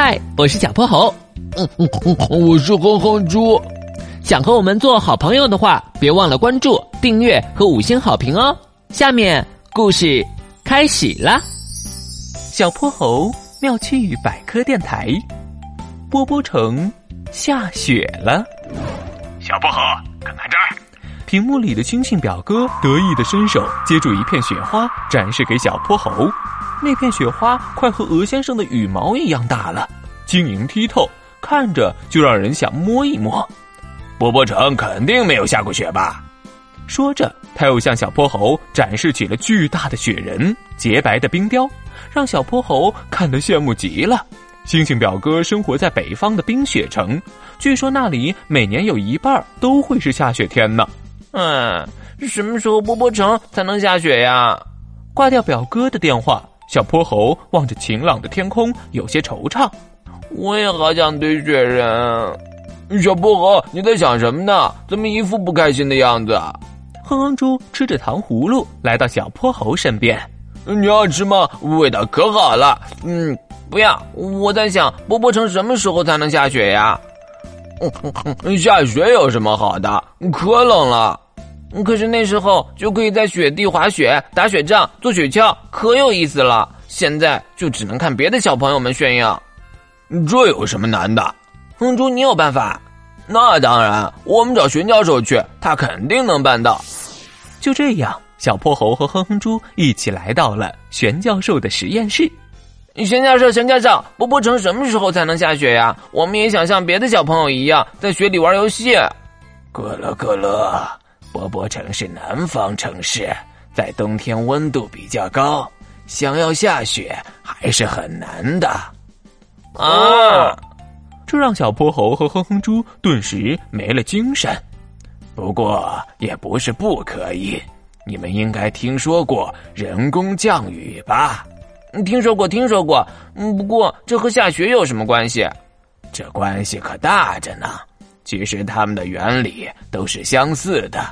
嗨，我是小泼猴。嗯嗯嗯，我是哼哼猪。想和我们做好朋友的话，别忘了关注、订阅和五星好评哦。下面故事开始啦。小泼猴妙趣百科电台，波波城下雪了。小泼猴，看看这儿，屏幕里的星星表哥得意的伸手接住一片雪花，展示给小泼猴。那片雪花快和鹅先生的羽毛一样大了，晶莹剔透，看着就让人想摸一摸。波波城肯定没有下过雪吧？说着，他又向小泼猴展示起了巨大的雪人、洁白的冰雕，让小泼猴看得羡慕极了。星星表哥生活在北方的冰雪城，据说那里每年有一半都会是下雪天呢。嗯，什么时候波波城才能下雪呀？挂掉表哥的电话。小泼猴望着晴朗的天空，有些惆怅。我也好想堆雪人。小泼猴，你在想什么呢？怎么一副不开心的样子？哼哼猪吃着糖葫芦来到小泼猴身边。你要吃吗？味道可好了。嗯，不要。我在想，波波城什么时候才能下雪呀？下雪有什么好的？可冷了。可是那时候就可以在雪地滑雪、打雪仗、做雪橇，可有意思了。现在就只能看别的小朋友们炫耀，这有什么难的？哼猪，你有办法？那当然，我们找玄教授去，他肯定能办到。就这样，小泼猴和哼哼猪一起来到了玄教授的实验室。玄教授，玄教授，波波城什么时候才能下雪呀？我们也想像别的小朋友一样，在雪里玩游戏。咯咯咯咯。波波城是南方城市，在冬天温度比较高，想要下雪还是很难的。啊！这让小泼猴和哼哼猪顿时没了精神。不过也不是不可以，你们应该听说过人工降雨吧？听说过，听说过。嗯，不过这和下雪有什么关系？这关系可大着呢。其实它们的原理都是相似的，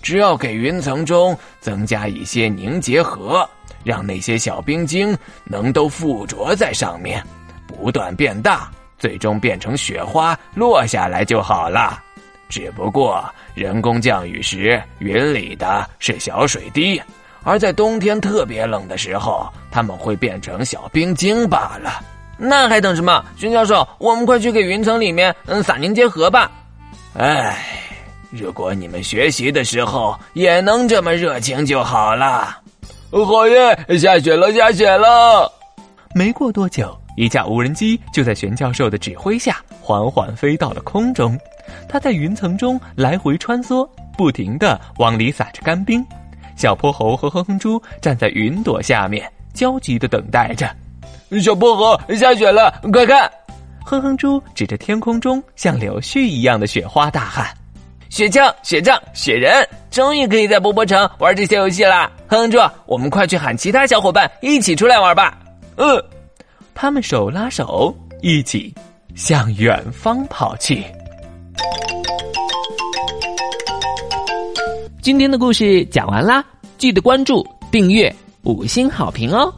只要给云层中增加一些凝结核，让那些小冰晶能都附着在上面，不断变大，最终变成雪花落下来就好了。只不过人工降雨时，云里的是小水滴，而在冬天特别冷的时候，它们会变成小冰晶罢了。那还等什么？徐教授，我们快去给云层里面嗯撒凝结核吧。哎，如果你们学习的时候也能这么热情就好了。好耶，下雪了，下雪了！没过多久，一架无人机就在玄教授的指挥下缓缓飞到了空中。它在云层中来回穿梭，不停的往里撒着干冰。小泼猴和哼哼猪站在云朵下面，焦急的等待着。小泼猴，下雪了，快看！哼哼猪指着天空中像柳絮一样的雪花大喊：“雪橇、雪仗、雪人，终于可以在波波城玩这些游戏啦！”哼哼猪，我们快去喊其他小伙伴一起出来玩吧！嗯，他们手拉手一起向远方跑去。今天的故事讲完啦，记得关注、订阅、五星好评哦！